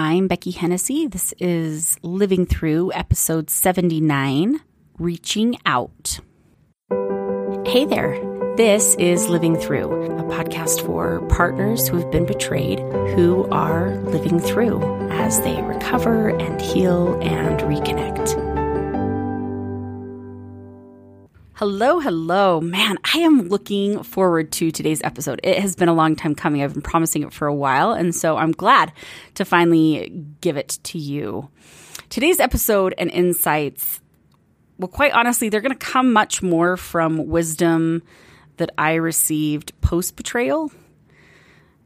I'm Becky Hennessy. This is Living Through, episode 79 Reaching Out. Hey there. This is Living Through, a podcast for partners who have been betrayed, who are living through as they recover and heal and reconnect. Hello, hello. Man, I am looking forward to today's episode. It has been a long time coming. I've been promising it for a while, and so I'm glad to finally give it to you. Today's episode and insights, well, quite honestly, they're going to come much more from wisdom that I received post betrayal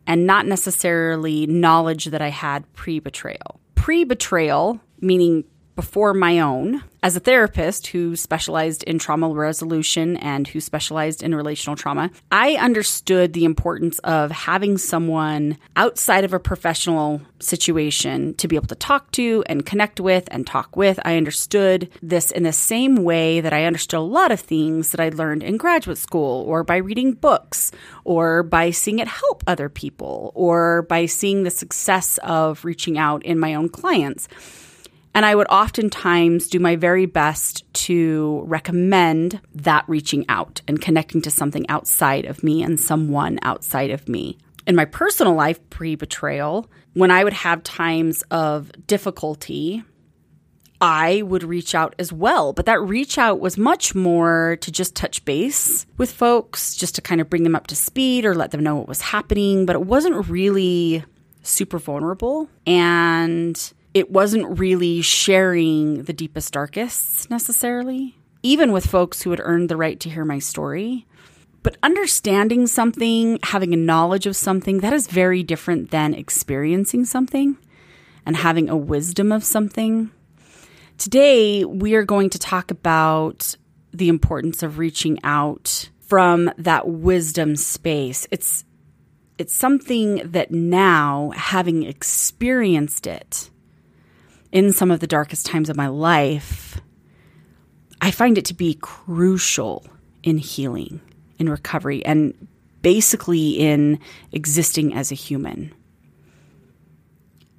and not necessarily knowledge that I had pre betrayal. Pre betrayal, meaning before my own as a therapist who specialized in trauma resolution and who specialized in relational trauma, I understood the importance of having someone outside of a professional situation to be able to talk to and connect with and talk with. I understood this in the same way that I understood a lot of things that I learned in graduate school or by reading books or by seeing it help other people or by seeing the success of reaching out in my own clients. And I would oftentimes do my very best to recommend that reaching out and connecting to something outside of me and someone outside of me. In my personal life, pre betrayal, when I would have times of difficulty, I would reach out as well. But that reach out was much more to just touch base with folks, just to kind of bring them up to speed or let them know what was happening. But it wasn't really super vulnerable. And it wasn't really sharing the deepest, darkest necessarily, even with folks who had earned the right to hear my story. But understanding something, having a knowledge of something, that is very different than experiencing something and having a wisdom of something. Today, we are going to talk about the importance of reaching out from that wisdom space. It's it's something that now having experienced it in some of the darkest times of my life, I find it to be crucial in healing, in recovery, and basically in existing as a human.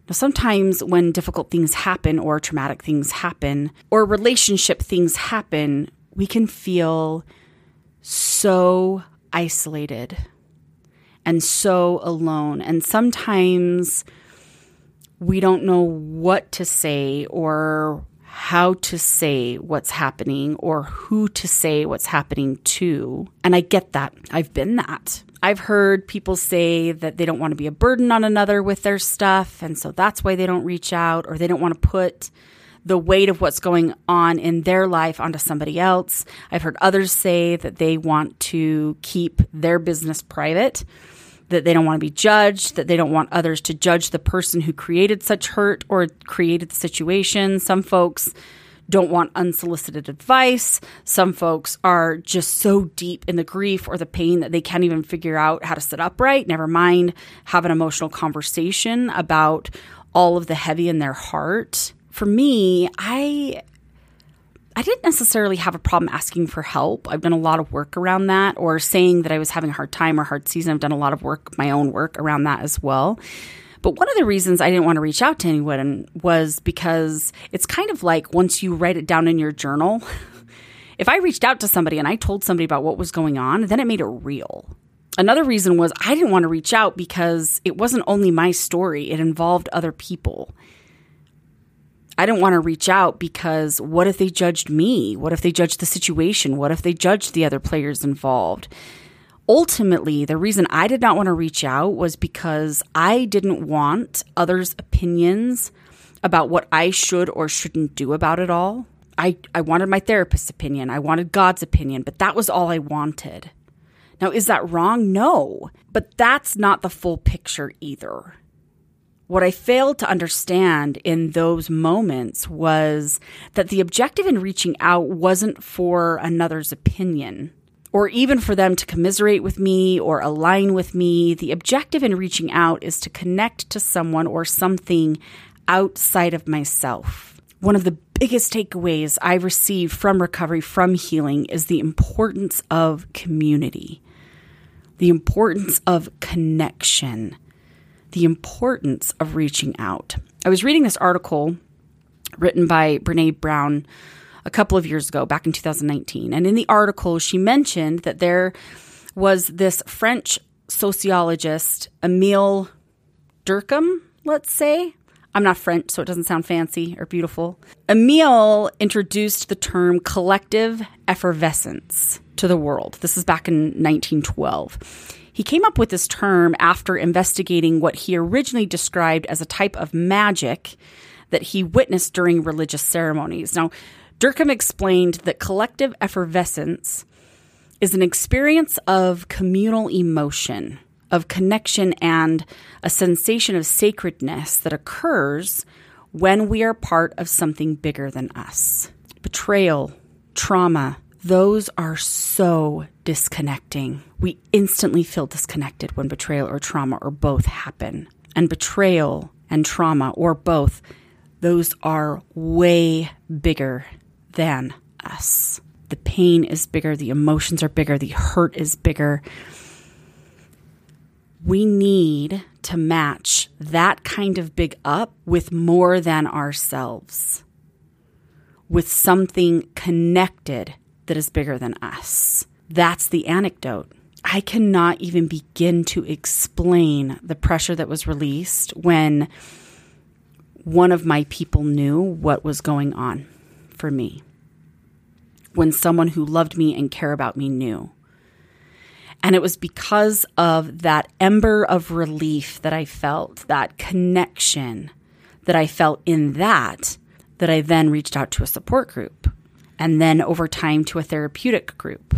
Now, sometimes when difficult things happen, or traumatic things happen, or relationship things happen, we can feel so isolated and so alone. And sometimes we don't know what to say or how to say what's happening or who to say what's happening to. And I get that. I've been that. I've heard people say that they don't want to be a burden on another with their stuff. And so that's why they don't reach out or they don't want to put the weight of what's going on in their life onto somebody else. I've heard others say that they want to keep their business private that they don't want to be judged, that they don't want others to judge the person who created such hurt or created the situation. Some folks don't want unsolicited advice. Some folks are just so deep in the grief or the pain that they can't even figure out how to sit upright, never mind have an emotional conversation about all of the heavy in their heart. For me, I I didn't necessarily have a problem asking for help. I've done a lot of work around that, or saying that I was having a hard time or hard season. I've done a lot of work, my own work around that as well. But one of the reasons I didn't want to reach out to anyone was because it's kind of like once you write it down in your journal, if I reached out to somebody and I told somebody about what was going on, then it made it real. Another reason was I didn't want to reach out because it wasn't only my story, it involved other people. I didn't want to reach out because what if they judged me? What if they judged the situation? What if they judged the other players involved? Ultimately, the reason I did not want to reach out was because I didn't want others' opinions about what I should or shouldn't do about it all. I, I wanted my therapist's opinion. I wanted God's opinion, but that was all I wanted. Now, is that wrong? No, but that's not the full picture either. What I failed to understand in those moments was that the objective in reaching out wasn't for another's opinion or even for them to commiserate with me or align with me. The objective in reaching out is to connect to someone or something outside of myself. One of the biggest takeaways I received from recovery, from healing, is the importance of community, the importance of connection the importance of reaching out. I was reading this article written by Brene Brown a couple of years ago, back in 2019. And in the article, she mentioned that there was this French sociologist, Emile Durkheim, let's say. I'm not French, so it doesn't sound fancy or beautiful. Emile introduced the term collective effervescence to the world. This is back in 1912. He came up with this term after investigating what he originally described as a type of magic that he witnessed during religious ceremonies. Now, Durkheim explained that collective effervescence is an experience of communal emotion, of connection, and a sensation of sacredness that occurs when we are part of something bigger than us. Betrayal, trauma, those are so disconnecting. We instantly feel disconnected when betrayal or trauma or both happen. And betrayal and trauma or both, those are way bigger than us. The pain is bigger, the emotions are bigger, the hurt is bigger. We need to match that kind of big up with more than ourselves, with something connected that is bigger than us. That's the anecdote. I cannot even begin to explain the pressure that was released when one of my people knew what was going on for me. When someone who loved me and care about me knew. And it was because of that ember of relief that I felt, that connection that I felt in that, that I then reached out to a support group and then over time to a therapeutic group.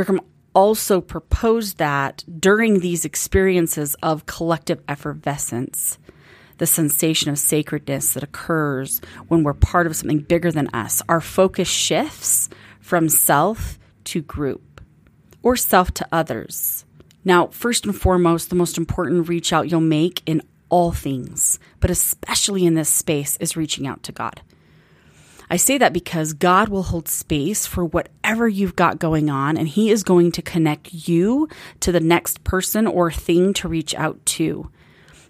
Durkheim also proposed that during these experiences of collective effervescence, the sensation of sacredness that occurs when we're part of something bigger than us, our focus shifts from self to group or self to others. Now, first and foremost, the most important reach out you'll make in all things, but especially in this space, is reaching out to God. I say that because God will hold space for whatever you've got going on, and He is going to connect you to the next person or thing to reach out to.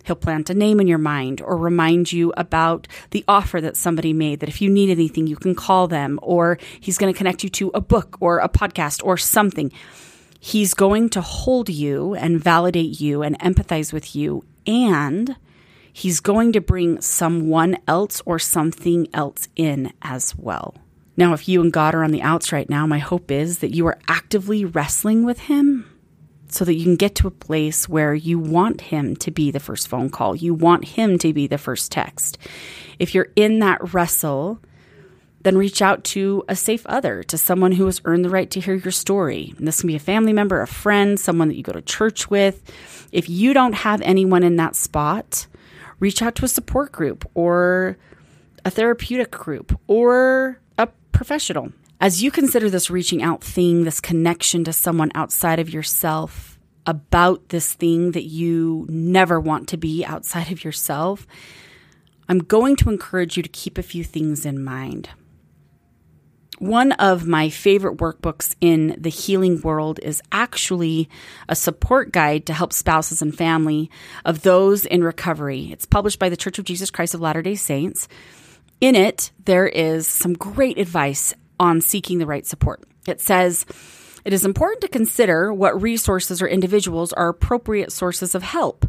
He'll plant a name in your mind or remind you about the offer that somebody made that if you need anything, you can call them, or He's going to connect you to a book or a podcast or something. He's going to hold you and validate you and empathize with you and he's going to bring someone else or something else in as well. Now, if you and God are on the outs right now, my hope is that you are actively wrestling with him so that you can get to a place where you want him to be the first phone call. You want him to be the first text. If you're in that wrestle, then reach out to a safe other, to someone who has earned the right to hear your story. And this can be a family member, a friend, someone that you go to church with. If you don't have anyone in that spot, reach out to a support group or a therapeutic group or a professional. As you consider this reaching out thing, this connection to someone outside of yourself about this thing that you never want to be outside of yourself, I'm going to encourage you to keep a few things in mind. One of my favorite workbooks in the healing world is actually a support guide to help spouses and family of those in recovery. It's published by the Church of Jesus Christ of Latter day Saints. In it, there is some great advice on seeking the right support. It says, it is important to consider what resources or individuals are appropriate sources of help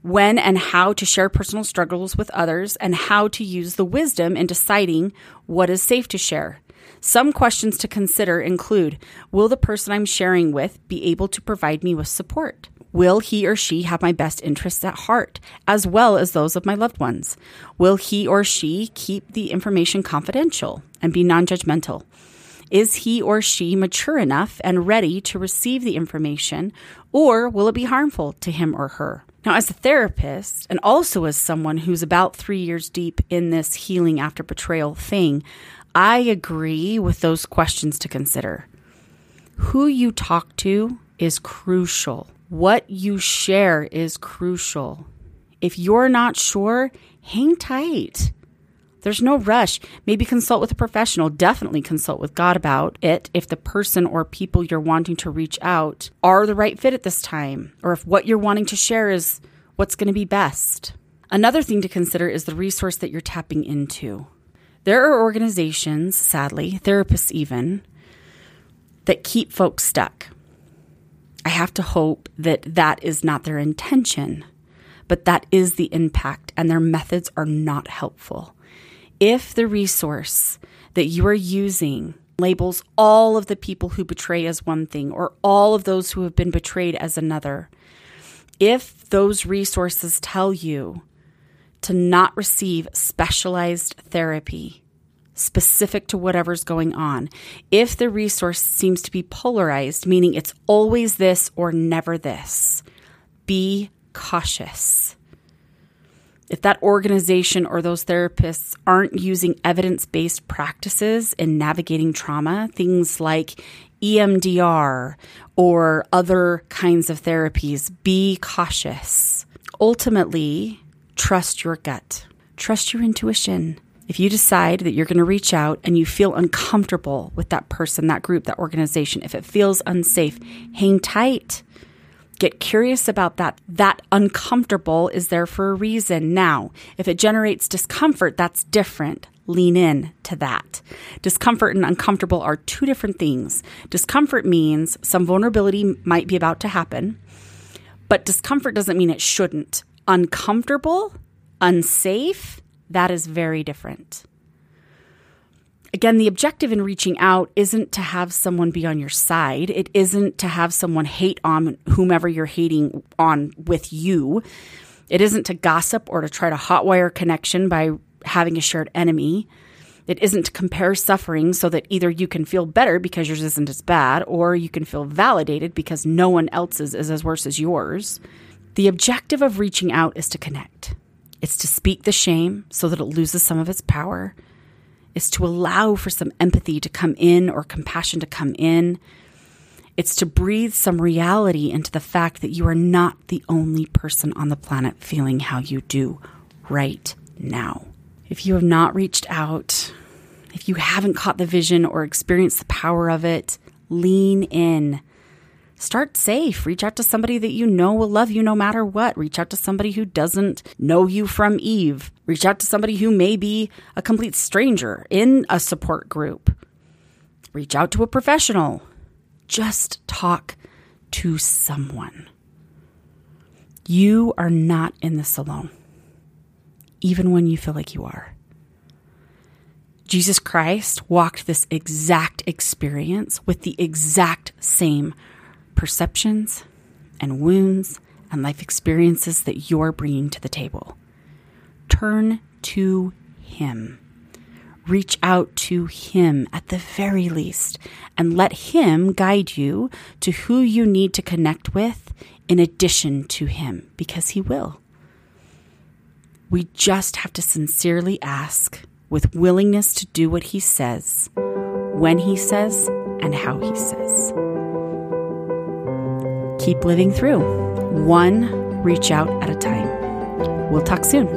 when and how to share personal struggles with others, and how to use the wisdom in deciding what is safe to share. Some questions to consider include Will the person I'm sharing with be able to provide me with support? Will he or she have my best interests at heart, as well as those of my loved ones? Will he or she keep the information confidential and be non judgmental? Is he or she mature enough and ready to receive the information, or will it be harmful to him or her? Now, as a therapist, and also as someone who's about three years deep in this healing after betrayal thing, I agree with those questions to consider. Who you talk to is crucial. What you share is crucial. If you're not sure, hang tight. There's no rush. Maybe consult with a professional. Definitely consult with God about it if the person or people you're wanting to reach out are the right fit at this time, or if what you're wanting to share is what's going to be best. Another thing to consider is the resource that you're tapping into. There are organizations, sadly, therapists even, that keep folks stuck. I have to hope that that is not their intention, but that is the impact, and their methods are not helpful. If the resource that you are using labels all of the people who betray as one thing or all of those who have been betrayed as another, if those resources tell you to not receive specialized therapy specific to whatever's going on. If the resource seems to be polarized, meaning it's always this or never this, be cautious. If that organization or those therapists aren't using evidence based practices in navigating trauma, things like EMDR or other kinds of therapies, be cautious. Ultimately, trust your gut, trust your intuition. If you decide that you're going to reach out and you feel uncomfortable with that person, that group, that organization, if it feels unsafe, hang tight. Get curious about that. That uncomfortable is there for a reason. Now, if it generates discomfort, that's different. Lean in to that. Discomfort and uncomfortable are two different things. Discomfort means some vulnerability might be about to happen, but discomfort doesn't mean it shouldn't uncomfortable, unsafe, that is very different. Again, the objective in reaching out isn't to have someone be on your side. It isn't to have someone hate on whomever you're hating on with you. It isn't to gossip or to try to hotwire connection by having a shared enemy. It isn't to compare suffering so that either you can feel better because yours isn't as bad or you can feel validated because no one else's is as worse as yours. The objective of reaching out is to connect. It's to speak the shame so that it loses some of its power. It's to allow for some empathy to come in or compassion to come in. It's to breathe some reality into the fact that you are not the only person on the planet feeling how you do right now. If you have not reached out, if you haven't caught the vision or experienced the power of it, lean in. Start safe. Reach out to somebody that you know will love you no matter what. Reach out to somebody who doesn't know you from Eve. Reach out to somebody who may be a complete stranger in a support group. Reach out to a professional. Just talk to someone. You are not in this alone, even when you feel like you are. Jesus Christ walked this exact experience with the exact same perceptions and wounds and life experiences that you're bringing to the table. Turn to Him. Reach out to Him at the very least and let Him guide you to who you need to connect with in addition to Him, because He will. We just have to sincerely ask with willingness to do what He says, when He says, and how He says keep living through, one reach out at a time. We'll talk soon.